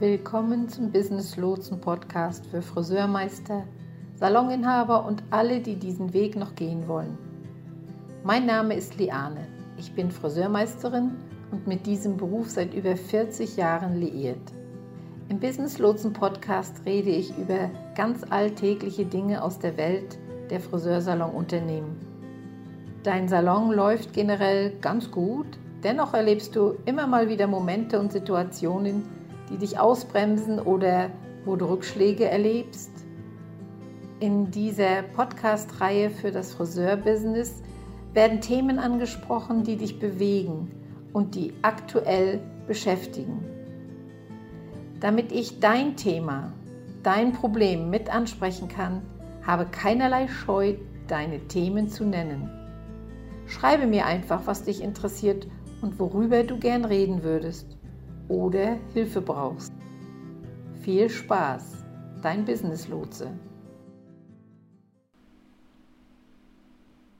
Willkommen zum Business Lotsen Podcast für Friseurmeister, Saloninhaber und alle, die diesen Weg noch gehen wollen. Mein Name ist Liane. Ich bin Friseurmeisterin und mit diesem Beruf seit über 40 Jahren liiert. Im Business Lotsen Podcast rede ich über ganz alltägliche Dinge aus der Welt der Friseursalonunternehmen. Dein Salon läuft generell ganz gut, dennoch erlebst du immer mal wieder Momente und Situationen, die dich ausbremsen oder wo du Rückschläge erlebst. In dieser Podcast-Reihe für das Friseurbusiness werden Themen angesprochen, die dich bewegen und die aktuell beschäftigen. Damit ich dein Thema, dein Problem mit ansprechen kann, habe keinerlei Scheu, deine Themen zu nennen. Schreibe mir einfach, was dich interessiert und worüber du gern reden würdest oder Hilfe brauchst. Viel Spaß, dein Business Lotse.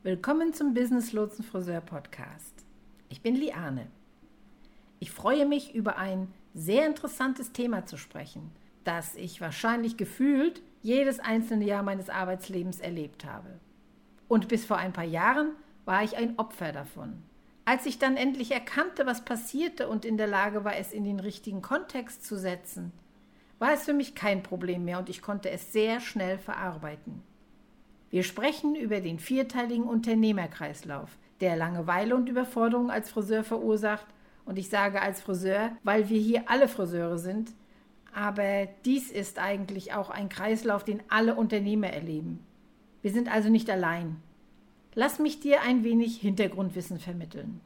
Willkommen zum Business Lotsen Friseur Podcast. Ich bin Liane. Ich freue mich, über ein sehr interessantes Thema zu sprechen, das ich wahrscheinlich gefühlt jedes einzelne Jahr meines Arbeitslebens erlebt habe. Und bis vor ein paar Jahren war ich ein Opfer davon. Als ich dann endlich erkannte, was passierte und in der Lage war, es in den richtigen Kontext zu setzen, war es für mich kein Problem mehr und ich konnte es sehr schnell verarbeiten. Wir sprechen über den vierteiligen Unternehmerkreislauf, der Langeweile und Überforderung als Friseur verursacht. Und ich sage als Friseur, weil wir hier alle Friseure sind, aber dies ist eigentlich auch ein Kreislauf, den alle Unternehmer erleben. Wir sind also nicht allein. Lass mich dir ein wenig Hintergrundwissen vermitteln.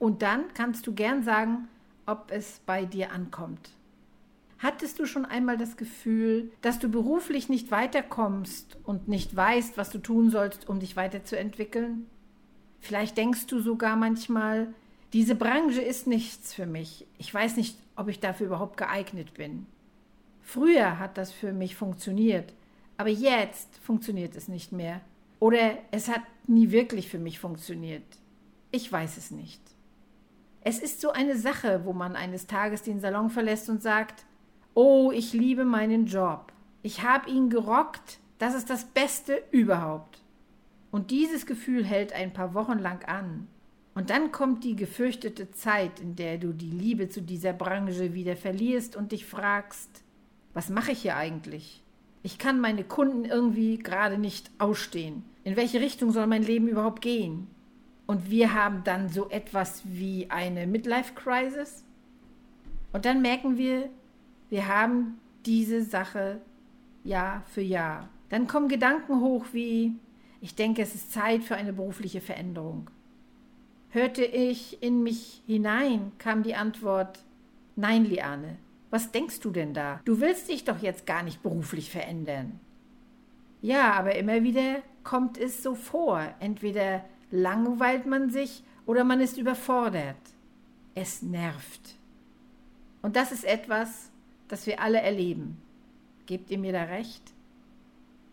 Und dann kannst du gern sagen, ob es bei dir ankommt. Hattest du schon einmal das Gefühl, dass du beruflich nicht weiterkommst und nicht weißt, was du tun sollst, um dich weiterzuentwickeln? Vielleicht denkst du sogar manchmal, diese Branche ist nichts für mich. Ich weiß nicht, ob ich dafür überhaupt geeignet bin. Früher hat das für mich funktioniert, aber jetzt funktioniert es nicht mehr. Oder es hat nie wirklich für mich funktioniert. Ich weiß es nicht. Es ist so eine Sache, wo man eines Tages den Salon verlässt und sagt, oh, ich liebe meinen Job. Ich habe ihn gerockt, das ist das Beste überhaupt. Und dieses Gefühl hält ein paar Wochen lang an. Und dann kommt die gefürchtete Zeit, in der du die Liebe zu dieser Branche wieder verlierst und dich fragst, was mache ich hier eigentlich? Ich kann meine Kunden irgendwie gerade nicht ausstehen. In welche Richtung soll mein Leben überhaupt gehen? Und wir haben dann so etwas wie eine Midlife-Crisis. Und dann merken wir, wir haben diese Sache Jahr für Jahr. Dann kommen Gedanken hoch wie, ich denke, es ist Zeit für eine berufliche Veränderung. Hörte ich in mich hinein, kam die Antwort, nein, Liane, was denkst du denn da? Du willst dich doch jetzt gar nicht beruflich verändern. Ja, aber immer wieder kommt es so vor. Entweder langweilt man sich oder man ist überfordert. Es nervt. Und das ist etwas, das wir alle erleben. Gebt ihr mir da recht?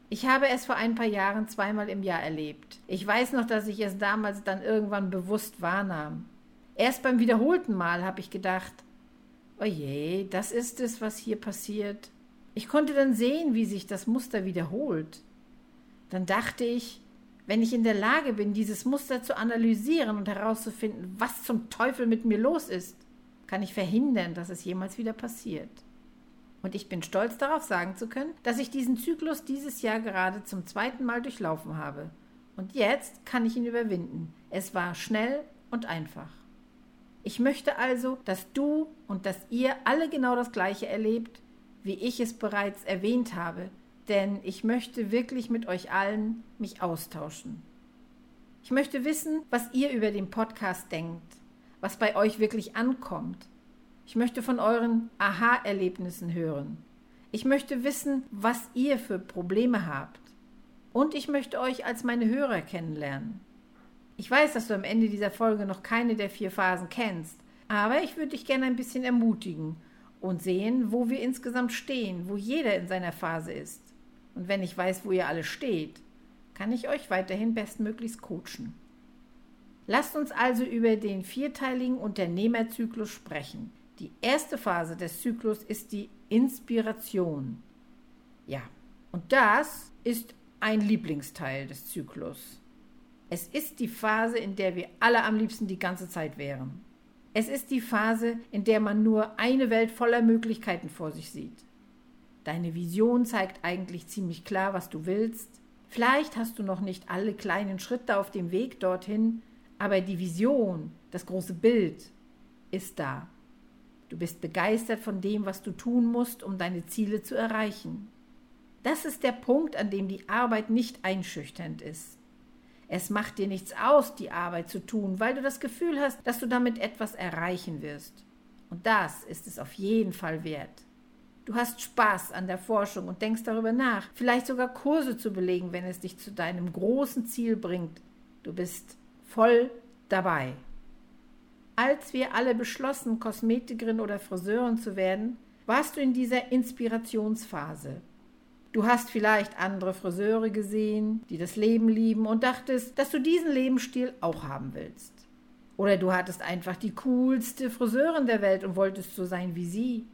Ich habe es vor ein paar Jahren zweimal im Jahr erlebt. Ich weiß noch, dass ich es damals dann irgendwann bewusst wahrnahm. Erst beim wiederholten Mal habe ich gedacht, Oje, das ist es, was hier passiert. Ich konnte dann sehen, wie sich das Muster wiederholt. Dann dachte ich, wenn ich in der Lage bin, dieses Muster zu analysieren und herauszufinden, was zum Teufel mit mir los ist, kann ich verhindern, dass es jemals wieder passiert. Und ich bin stolz darauf sagen zu können, dass ich diesen Zyklus dieses Jahr gerade zum zweiten Mal durchlaufen habe. Und jetzt kann ich ihn überwinden. Es war schnell und einfach. Ich möchte also, dass du und dass ihr alle genau das Gleiche erlebt, wie ich es bereits erwähnt habe, denn ich möchte wirklich mit euch allen mich austauschen. Ich möchte wissen, was ihr über den Podcast denkt, was bei euch wirklich ankommt. Ich möchte von euren Aha-Erlebnissen hören. Ich möchte wissen, was ihr für Probleme habt. Und ich möchte euch als meine Hörer kennenlernen. Ich weiß, dass du am Ende dieser Folge noch keine der vier Phasen kennst, aber ich würde dich gerne ein bisschen ermutigen und sehen, wo wir insgesamt stehen, wo jeder in seiner Phase ist. Und wenn ich weiß, wo ihr alle steht, kann ich euch weiterhin bestmöglichst coachen. Lasst uns also über den vierteiligen Unternehmerzyklus sprechen, Die erste Phase des Zyklus ist die Inspiration. Ja, und das ist ein Lieblingsteil des Zyklus. Es ist die Phase, in der wir alle am liebsten die ganze Zeit wären. Es ist die Phase, in der man nur eine Welt voller Möglichkeiten vor sich sieht. Deine Vision zeigt eigentlich ziemlich klar, was du willst. Vielleicht hast du noch nicht alle kleinen Schritte auf dem Weg dorthin, aber die Vision, das große Bild ist da. Du bist begeistert von dem, was du tun musst, um deine Ziele zu erreichen. Das ist der Punkt, an dem die Arbeit nicht einschüchternd ist. Es macht dir nichts aus, die Arbeit zu tun, weil du das Gefühl hast, dass du damit etwas erreichen wirst. Und das ist es auf jeden Fall wert. Du hast Spaß an der Forschung und denkst darüber nach, vielleicht sogar Kurse zu belegen, wenn es dich zu deinem großen Ziel bringt. Du bist voll dabei. Als wir alle beschlossen, Kosmetikerin oder Friseurin zu werden, warst du in dieser Inspirationsphase. Du hast vielleicht andere Friseure gesehen, die das Leben lieben und dachtest, dass du diesen Lebensstil auch haben willst. Oder du hattest einfach die coolste Friseurin der Welt und wolltest so sein wie sie.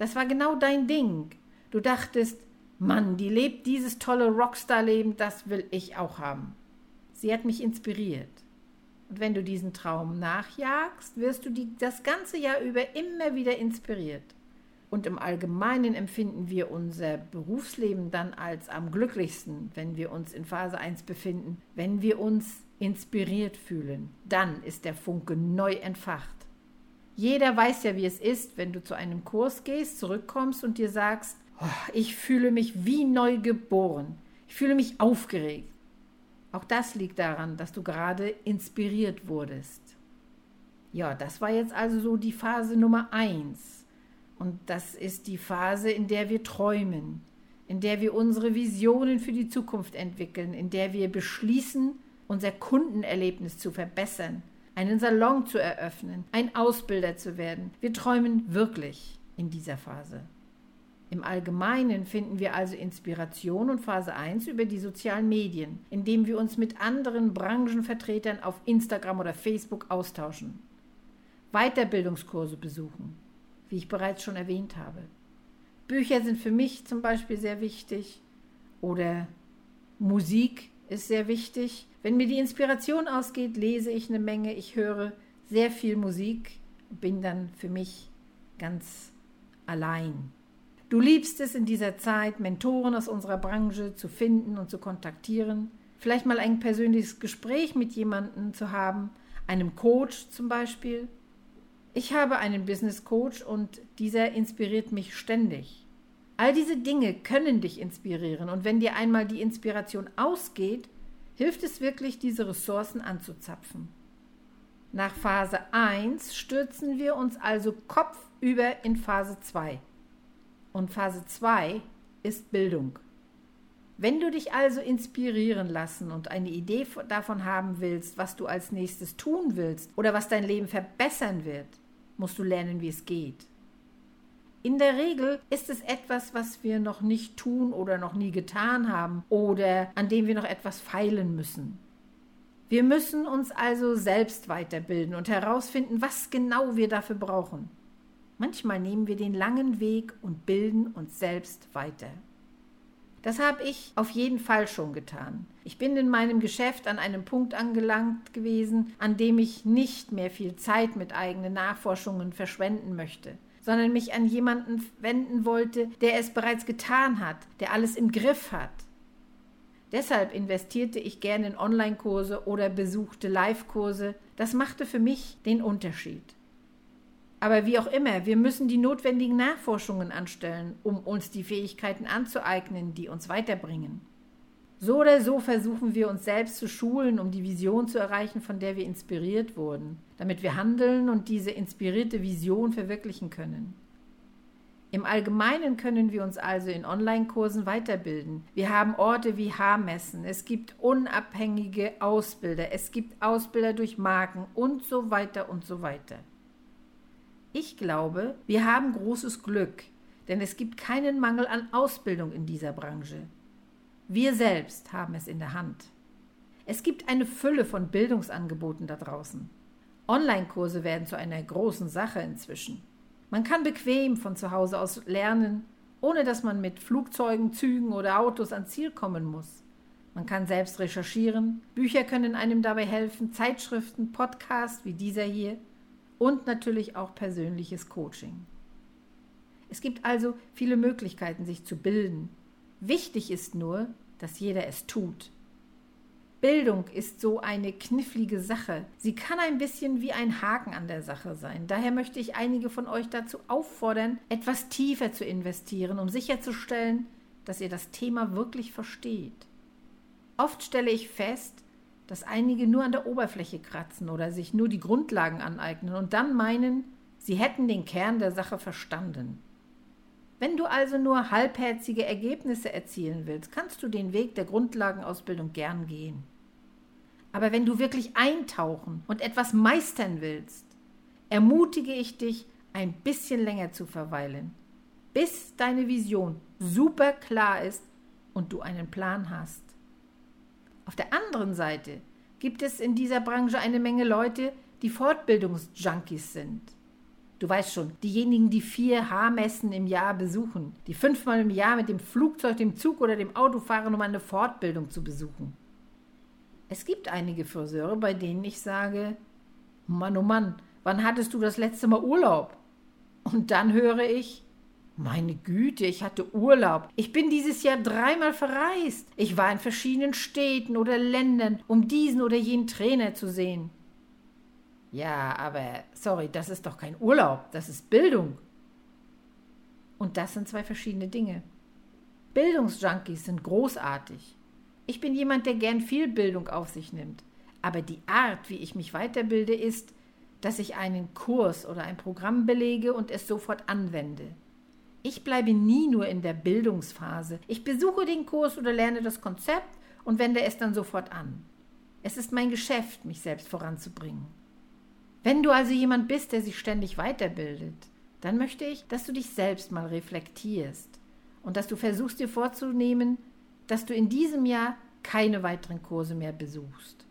Das war genau dein Ding. Du dachtest, Mann, die lebt dieses tolle Rockstar-Leben, das will ich auch haben. Sie hat mich inspiriert. Und wenn du diesen Traum nachjagst, wirst du die, das ganze Jahr über immer wieder inspiriert. Und im Allgemeinen empfinden wir unser Berufsleben dann als am glücklichsten, wenn wir uns in Phase 1 befinden, wenn wir uns inspiriert fühlen. Dann ist der Funke neu entfacht. Jeder weiß ja, wie es ist, wenn du zu einem Kurs gehst, zurückkommst und dir sagst, oh, ich fühle mich wie neu geboren. Ich fühle mich aufgeregt. Auch das liegt daran, dass du gerade inspiriert wurdest. Ja, das war jetzt also so die Phase Nummer 1. Und das ist die Phase, in der wir träumen, in der wir unsere Visionen für die Zukunft entwickeln, in der wir beschließen, unser Kundenerlebnis zu verbessern, einen Salon zu eröffnen, ein Ausbilder zu werden. Wir träumen wirklich in dieser Phase. Im Allgemeinen finden wir also Inspiration und Phase 1 über die sozialen Medien, indem wir uns mit anderen Branchenvertretern auf Instagram oder Facebook austauschen, Weiterbildungskurse besuchen, wie ich bereits schon erwähnt habe. Bücher sind für mich zum Beispiel sehr wichtig oder Musik ist sehr wichtig. Wenn mir die Inspiration ausgeht, lese ich eine Menge, ich höre sehr viel Musik, bin dann für mich ganz allein. Du liebst es in dieser Zeit, Mentoren aus unserer Branche zu finden und zu kontaktieren, vielleicht mal ein persönliches Gespräch mit jemandem zu haben, einem Coach zum Beispiel, ich habe einen Business Coach und dieser inspiriert mich ständig. All diese Dinge können dich inspirieren und wenn dir einmal die Inspiration ausgeht, hilft es wirklich, diese Ressourcen anzuzapfen. Nach Phase 1 stürzen wir uns also kopfüber in Phase 2. Und Phase 2 ist Bildung. Wenn du dich also inspirieren lassen und eine Idee davon haben willst, was du als nächstes tun willst oder was dein Leben verbessern wird, musst du lernen, wie es geht. In der Regel ist es etwas, was wir noch nicht tun oder noch nie getan haben oder an dem wir noch etwas feilen müssen. Wir müssen uns also selbst weiterbilden und herausfinden, was genau wir dafür brauchen. Manchmal nehmen wir den langen Weg und bilden uns selbst weiter. Das habe ich auf jeden Fall schon getan. Ich bin in meinem Geschäft an einem Punkt angelangt gewesen, an dem ich nicht mehr viel Zeit mit eigenen Nachforschungen verschwenden möchte, sondern mich an jemanden wenden wollte, der es bereits getan hat, der alles im Griff hat. Deshalb investierte ich gerne in Online-Kurse oder besuchte Live-Kurse. Das machte für mich den Unterschied. Aber wie auch immer, wir müssen die notwendigen Nachforschungen anstellen, um uns die Fähigkeiten anzueignen, die uns weiterbringen. So oder so versuchen wir uns selbst zu schulen, um die Vision zu erreichen, von der wir inspiriert wurden, damit wir handeln und diese inspirierte Vision verwirklichen können. Im Allgemeinen können wir uns also in Online-Kursen weiterbilden. Wir haben Orte wie Haarmessen, es gibt unabhängige Ausbilder, es gibt Ausbilder durch Marken und so weiter und so weiter. Ich glaube, wir haben großes Glück, denn es gibt keinen Mangel an Ausbildung in dieser Branche. Wir selbst haben es in der Hand. Es gibt eine Fülle von Bildungsangeboten da draußen. Online-Kurse werden zu einer großen Sache inzwischen. Man kann bequem von zu Hause aus lernen, ohne dass man mit Flugzeugen, Zügen oder Autos ans Ziel kommen muss. Man kann selbst recherchieren, Bücher können einem dabei helfen, Zeitschriften, Podcasts wie dieser hier und natürlich auch persönliches Coaching. Es gibt also viele Möglichkeiten, sich zu bilden. Wichtig ist nur, dass jeder es tut. Bildung ist so eine knifflige Sache. Sie kann ein bisschen wie ein Haken an der Sache sein. Daher möchte ich einige von euch dazu auffordern, etwas tiefer zu investieren, um sicherzustellen, dass ihr das Thema wirklich versteht. Oft stelle ich fest, dass einige nur an der Oberfläche kratzen oder sich nur die Grundlagen aneignen und dann meinen, sie hätten den Kern der Sache verstanden. Wenn du also nur halbherzige Ergebnisse erzielen willst, kannst du den Weg der Grundlagenausbildung gern gehen. Aber wenn du wirklich eintauchen und etwas meistern willst, ermutige ich dich, ein bisschen länger zu verweilen, bis deine Vision super klar ist und du einen Plan hast. Auf der anderen Seite gibt es in dieser Branche eine Menge Leute, die Fortbildungsjunkies sind. Du weißt schon, diejenigen, die vier Haarmessen im Jahr besuchen, die fünfmal im Jahr mit dem Flugzeug, dem Zug oder dem Auto fahren, um eine Fortbildung zu besuchen. Es gibt einige Friseure, bei denen ich sage, Mann, oh Mann, wann hattest du das letzte Mal Urlaub? Und dann höre ich, meine Güte, ich hatte Urlaub. Ich bin dieses Jahr dreimal verreist. Ich war in verschiedenen Städten oder Ländern, um diesen oder jenen Trainer zu sehen. Ja, aber sorry, das ist doch kein Urlaub, das ist Bildung. Und das sind zwei verschiedene Dinge. Bildungsjunkies sind großartig. Ich bin jemand, der gern viel Bildung auf sich nimmt. Aber die Art, wie ich mich weiterbilde, ist, dass ich einen Kurs oder ein Programm belege und es sofort anwende. Ich bleibe nie nur in der Bildungsphase. Ich besuche den Kurs oder lerne das Konzept und wende es dann sofort an. Es ist mein Geschäft, mich selbst voranzubringen. Wenn du also jemand bist, der sich ständig weiterbildet, dann möchte ich, dass du dich selbst mal reflektierst und dass du versuchst dir vorzunehmen, dass du in diesem Jahr keine weiteren Kurse mehr besuchst.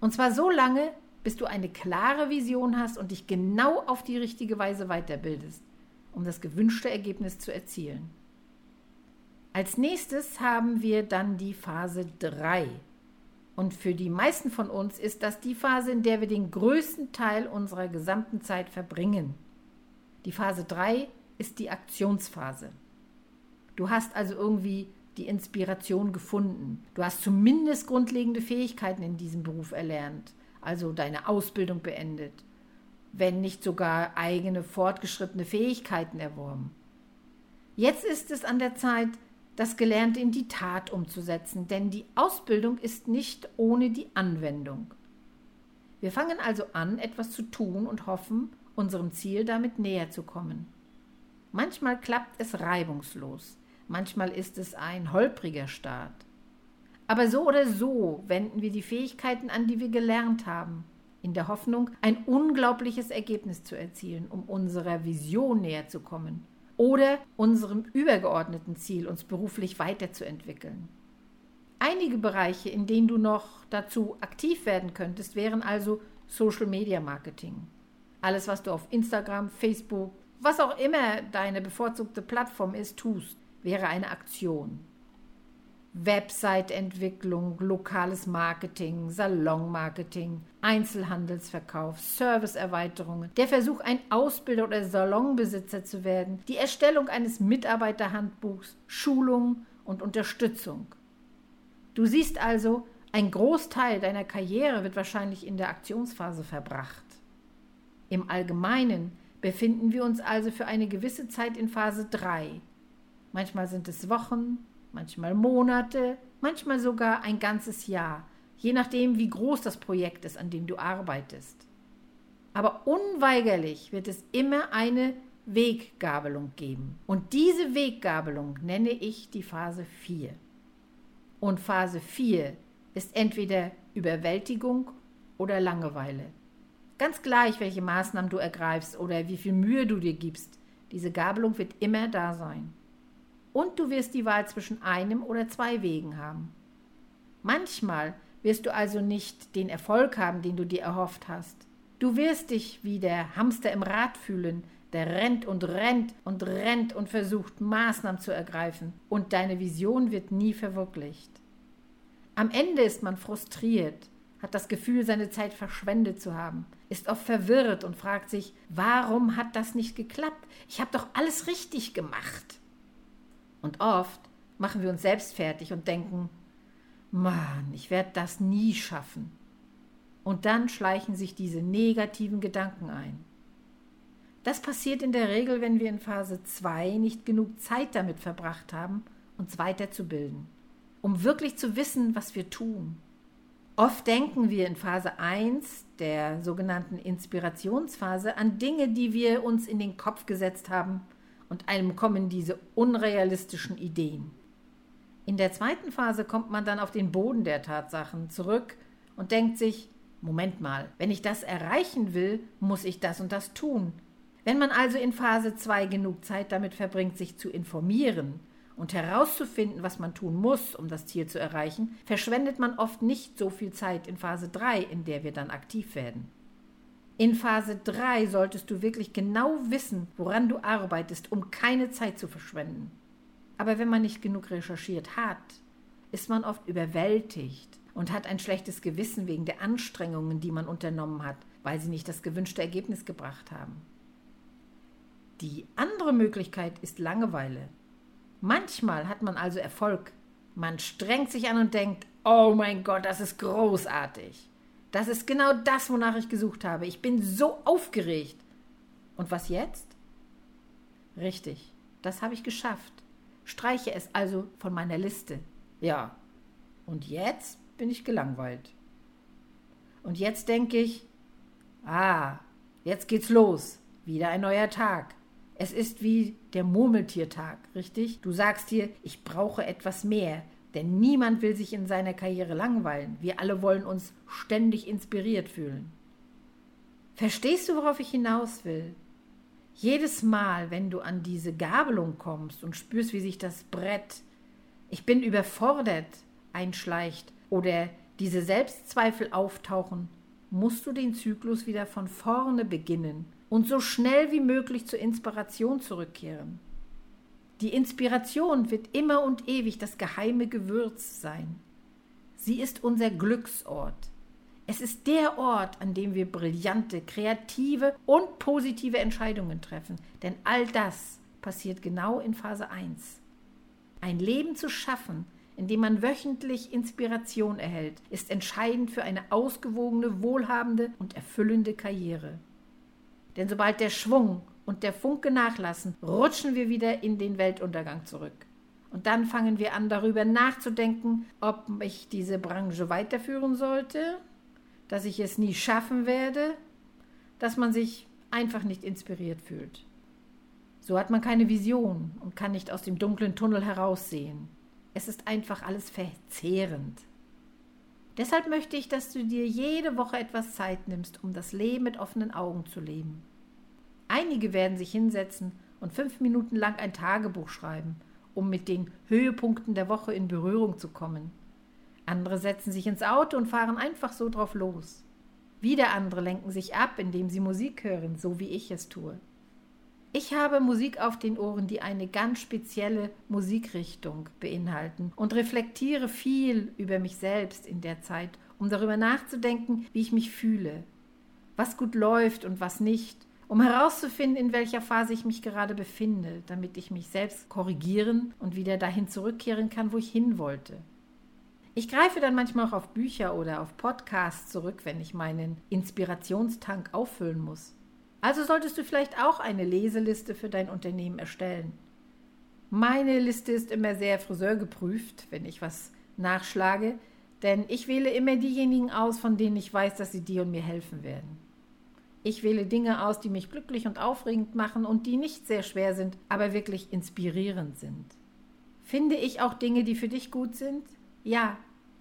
Und zwar so lange, bis du eine klare Vision hast und dich genau auf die richtige Weise weiterbildest, um das gewünschte Ergebnis zu erzielen. Als nächstes haben wir dann die Phase 3 und für die meisten von uns ist das die Phase, in der wir den größten Teil unserer gesamten Zeit verbringen. Die Phase 3 ist die Aktionsphase. Du hast also irgendwie die Inspiration gefunden. Du hast zumindest grundlegende Fähigkeiten in diesem Beruf erlernt, also deine Ausbildung beendet, wenn nicht sogar eigene fortgeschrittene Fähigkeiten erworben. Jetzt ist es an der Zeit, das Gelernte in die Tat umzusetzen, denn die Ausbildung ist nicht ohne die Anwendung. Wir fangen also an, etwas zu tun und hoffen, unserem Ziel damit näher zu kommen. Manchmal klappt es reibungslos, manchmal ist es ein holpriger Start. Aber so oder so wenden wir die Fähigkeiten an, die wir gelernt haben, in der Hoffnung, ein unglaubliches Ergebnis zu erzielen, um unserer Vision näher zu kommen oder unserem übergeordneten Ziel, uns beruflich weiterzuentwickeln. Einige Bereiche, in denen du noch dazu aktiv werden könntest, wären also Social Media Marketing. Alles, was du auf Instagram, Facebook, was auch immer deine bevorzugte Plattform ist, tust, wäre eine Aktion. Website-Entwicklung, lokales Marketing, Salonmarketing, Einzelhandelsverkauf, Serviceerweiterungen, der Versuch, ein Ausbilder oder Salonbesitzer zu werden, die Erstellung eines Mitarbeiterhandbuchs, Schulung und Unterstützung. Du siehst also, ein Großteil deiner Karriere wird wahrscheinlich in der Aktionsphase verbracht. Im Allgemeinen befinden wir uns also für eine gewisse Zeit in Phase 3. Manchmal sind es Wochen, manchmal Monate, manchmal sogar ein ganzes Jahr, je nachdem, wie groß das Projekt ist, an dem du arbeitest. Aber unweigerlich wird es immer eine Weggabelung geben. Und diese Weggabelung nenne ich die Phase 4. Und Phase 4 ist entweder Überwältigung oder Langeweile. Ganz gleich, welche Maßnahmen du ergreifst oder wie viel Mühe du dir gibst, diese Gabelung wird immer da sein und du wirst die Wahl zwischen einem oder zwei Wegen haben. Manchmal wirst du also nicht den Erfolg haben, den du dir erhofft hast. Du wirst dich wie der Hamster im Rad fühlen, der rennt und rennt und rennt und versucht Maßnahmen zu ergreifen, und deine Vision wird nie verwirklicht. Am Ende ist man frustriert, hat das Gefühl, seine Zeit verschwendet zu haben, ist oft verwirrt und fragt sich, warum hat das nicht geklappt? Ich habe doch alles richtig gemacht. Und oft machen wir uns selbst fertig und denken, Mann, ich werde das nie schaffen. Und dann schleichen sich diese negativen Gedanken ein. Das passiert in der Regel, wenn wir in Phase 2 nicht genug Zeit damit verbracht haben, uns weiterzubilden, um wirklich zu wissen, was wir tun. Oft denken wir in Phase 1 der sogenannten Inspirationsphase an Dinge, die wir uns in den Kopf gesetzt haben, und einem kommen diese unrealistischen Ideen. In der zweiten Phase kommt man dann auf den Boden der Tatsachen zurück und denkt sich, Moment mal, wenn ich das erreichen will, muss ich das und das tun. Wenn man also in Phase 2 genug Zeit damit verbringt, sich zu informieren und herauszufinden, was man tun muss, um das Ziel zu erreichen, verschwendet man oft nicht so viel Zeit in Phase 3, in der wir dann aktiv werden. In Phase 3 solltest du wirklich genau wissen, woran du arbeitest, um keine Zeit zu verschwenden. Aber wenn man nicht genug recherchiert hat, ist man oft überwältigt und hat ein schlechtes Gewissen wegen der Anstrengungen, die man unternommen hat, weil sie nicht das gewünschte Ergebnis gebracht haben. Die andere Möglichkeit ist Langeweile. Manchmal hat man also Erfolg. Man strengt sich an und denkt, oh mein Gott, das ist großartig. Das ist genau das, wonach ich gesucht habe. Ich bin so aufgeregt. Und was jetzt? Richtig, das habe ich geschafft. Streiche es also von meiner Liste. Ja. Und jetzt bin ich gelangweilt. Und jetzt denke ich, ah, jetzt geht's los. Wieder ein neuer Tag. Es ist wie der Murmeltiertag, richtig? Du sagst dir, ich brauche etwas mehr, denn niemand will sich in seiner Karriere langweilen. Wir alle wollen uns ständig inspiriert fühlen. Verstehst du, worauf ich hinaus will? Jedes Mal, wenn du an diese Gabelung kommst und spürst, wie sich das Brett, ich bin überfordert, einschleicht oder diese Selbstzweifel auftauchen, musst du den Zyklus wieder von vorne beginnen und so schnell wie möglich zur Inspiration zurückkehren. Die Inspiration wird immer und ewig das geheime Gewürz sein. Sie ist unser Glücksort. Es ist der Ort, an dem wir brillante, kreative und positive Entscheidungen treffen. Denn all das passiert genau in Phase 1. Ein Leben zu schaffen, in dem man wöchentlich Inspiration erhält, ist entscheidend für eine ausgewogene, wohlhabende und erfüllende Karriere. Denn sobald der Schwung und der Funke nachlassen, rutschen wir wieder in den Weltuntergang zurück. Und dann fangen wir an, darüber nachzudenken, ob ich diese Branche weiterführen sollte, dass ich es nie schaffen werde, dass man sich einfach nicht inspiriert fühlt. So hat man keine Vision und kann nicht aus dem dunklen Tunnel heraussehen. Es ist einfach alles verzehrend. Deshalb möchte ich, dass du dir jede Woche etwas Zeit nimmst, um das Leben mit offenen Augen zu leben. Einige werden sich hinsetzen und fünf Minuten lang ein Tagebuch schreiben, um mit den Höhepunkten der Woche in Berührung zu kommen. Andere setzen sich ins Auto und fahren einfach so drauf los. Wieder andere lenken sich ab, indem sie Musik hören, so wie ich es tue. Ich habe Musik auf den Ohren, die eine ganz spezielle Musikrichtung beinhalten und reflektiere viel über mich selbst in der Zeit, um darüber nachzudenken, wie ich mich fühle, was gut läuft und was nicht, um herauszufinden, in welcher Phase ich mich gerade befinde, damit ich mich selbst korrigieren und wieder dahin zurückkehren kann, wo ich hin wollte. Ich greife dann manchmal auch auf Bücher oder auf Podcasts zurück, wenn ich meinen Inspirationstank auffüllen muss. Also solltest du vielleicht auch eine Leseliste für dein Unternehmen erstellen. Meine Liste ist immer sehr friseurgeprüft, wenn ich was nachschlage, denn ich wähle immer diejenigen aus, von denen ich weiß, dass sie dir und mir helfen werden. Ich wähle Dinge aus, die mich glücklich und aufregend machen und die nicht sehr schwer sind, aber wirklich inspirierend sind. Finde ich auch Dinge, die für dich gut sind? Ja,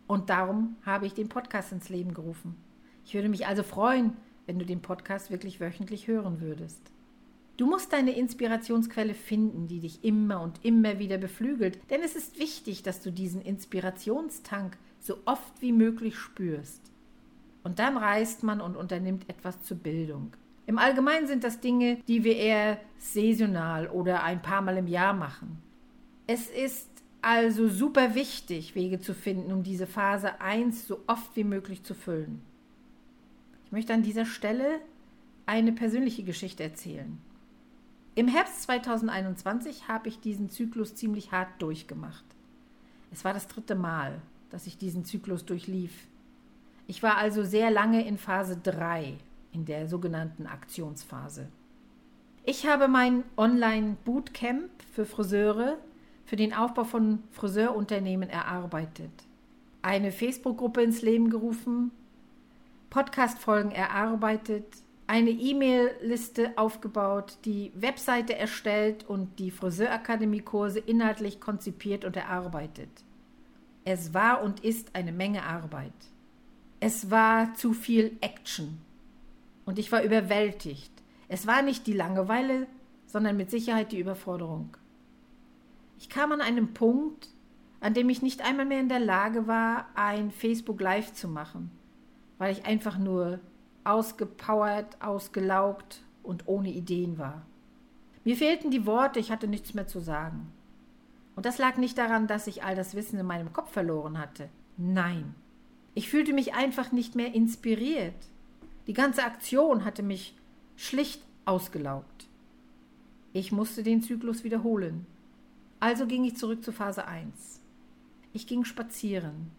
und darum habe ich den Podcast ins Leben gerufen. Ich würde mich also freuen, wenn du den Podcast wirklich wöchentlich hören würdest. Du musst deine Inspirationsquelle finden, die dich immer und immer wieder beflügelt, denn es ist wichtig, dass du diesen Inspirationstank so oft wie möglich spürst. Und dann reist man und unternimmt etwas zur Bildung. Im Allgemeinen sind das Dinge, die wir eher saisonal oder ein paar Mal im Jahr machen. Es ist also super wichtig, Wege zu finden, um diese Phase 1 so oft wie möglich zu füllen. Ich möchte an dieser Stelle eine persönliche Geschichte erzählen. Im Herbst 2021 habe ich diesen Zyklus ziemlich hart durchgemacht. Es war das dritte Mal, dass ich diesen Zyklus durchlief. Ich war also sehr lange in Phase 3, in der sogenannten Aktionsphase. Ich habe mein Online-Bootcamp für Friseure für den Aufbau von Friseurunternehmen erarbeitet, eine Facebook-Gruppe ins Leben gerufen, Podcast-Folgen erarbeitet, eine E-Mail-Liste aufgebaut, die Webseite erstellt und die Friseurakademie-Kurse inhaltlich konzipiert und erarbeitet. Es war und ist eine Menge Arbeit. Es war zu viel Action. Und ich war überwältigt. Es war nicht die Langeweile, sondern mit Sicherheit die Überforderung. Ich kam an einen Punkt, an dem ich nicht einmal mehr in der Lage war, ein Facebook Live zu machen, weil ich einfach nur ausgepowert, ausgelaugt und ohne Ideen war. Mir fehlten die Worte, ich hatte nichts mehr zu sagen. Und das lag nicht daran, dass ich all das Wissen in meinem Kopf verloren hatte. Nein. Ich fühlte mich einfach nicht mehr inspiriert. Die ganze Aktion hatte mich schlicht ausgelaugt. Ich musste den Zyklus wiederholen. Also ging ich zurück zu Phase 1. Ich ging spazieren,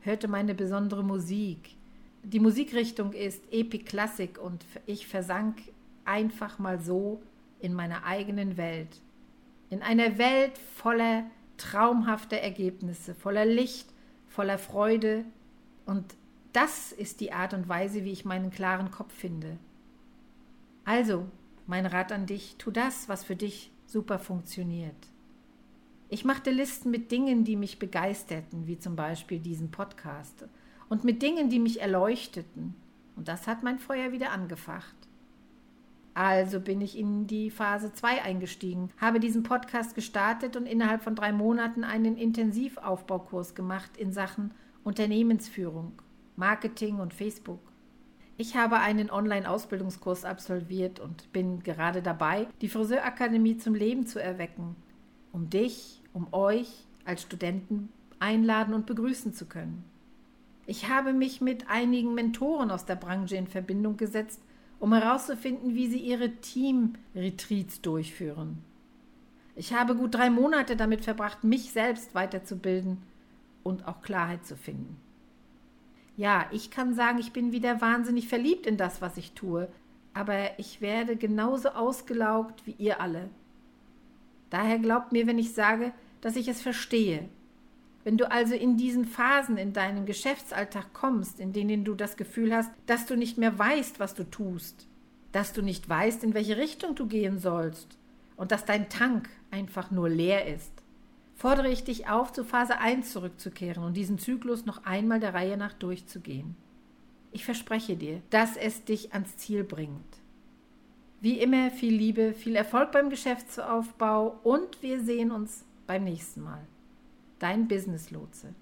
hörte meine besondere Musik. Die Musikrichtung ist Epic Classic und ich versank einfach mal so in meiner eigenen Welt. In einer Welt voller traumhafter Ergebnisse, voller Licht, voller Freude. Und das ist die Art und Weise, wie ich meinen klaren Kopf finde. Also, mein Rat an dich, tu das, was für dich super funktioniert. Ich machte Listen mit Dingen, die mich begeisterten, wie zum Beispiel diesen Podcast, und mit Dingen, die mich erleuchteten. Und das hat mein Feuer wieder angefacht. Also bin ich in die Phase 2 eingestiegen, habe diesen Podcast gestartet und innerhalb von drei Monaten einen Intensivaufbaukurs gemacht in Sachen Unternehmensführung, Marketing und Facebook. Ich habe einen Online-Ausbildungskurs absolviert und bin gerade dabei, die Friseurakademie zum Leben zu erwecken, um dich, um euch als Studenten einladen und begrüßen zu können. Ich habe mich mit einigen Mentoren aus der Branche in Verbindung gesetzt, um herauszufinden, wie sie ihre Team-Retreats durchführen. Ich habe gut drei Monate damit verbracht, mich selbst weiterzubilden und auch Klarheit zu finden. Ja, ich kann sagen, ich bin wieder wahnsinnig verliebt in das, was ich tue, aber ich werde genauso ausgelaugt wie ihr alle. Daher glaubt mir, wenn ich sage, dass ich es verstehe. Wenn du also in diesen Phasen in deinem Geschäftsalltag kommst, in denen du das Gefühl hast, dass du nicht mehr weißt, was du tust, dass du nicht weißt, in welche Richtung du gehen sollst und dass dein Tank einfach nur leer ist, fordere ich dich auf, zu Phase 1 zurückzukehren und diesen Zyklus noch einmal der Reihe nach durchzugehen. Ich verspreche dir, dass es dich ans Ziel bringt. Wie immer viel Liebe, viel Erfolg beim Geschäftsaufbau und wir sehen uns beim nächsten Mal. Dein Business Lotse.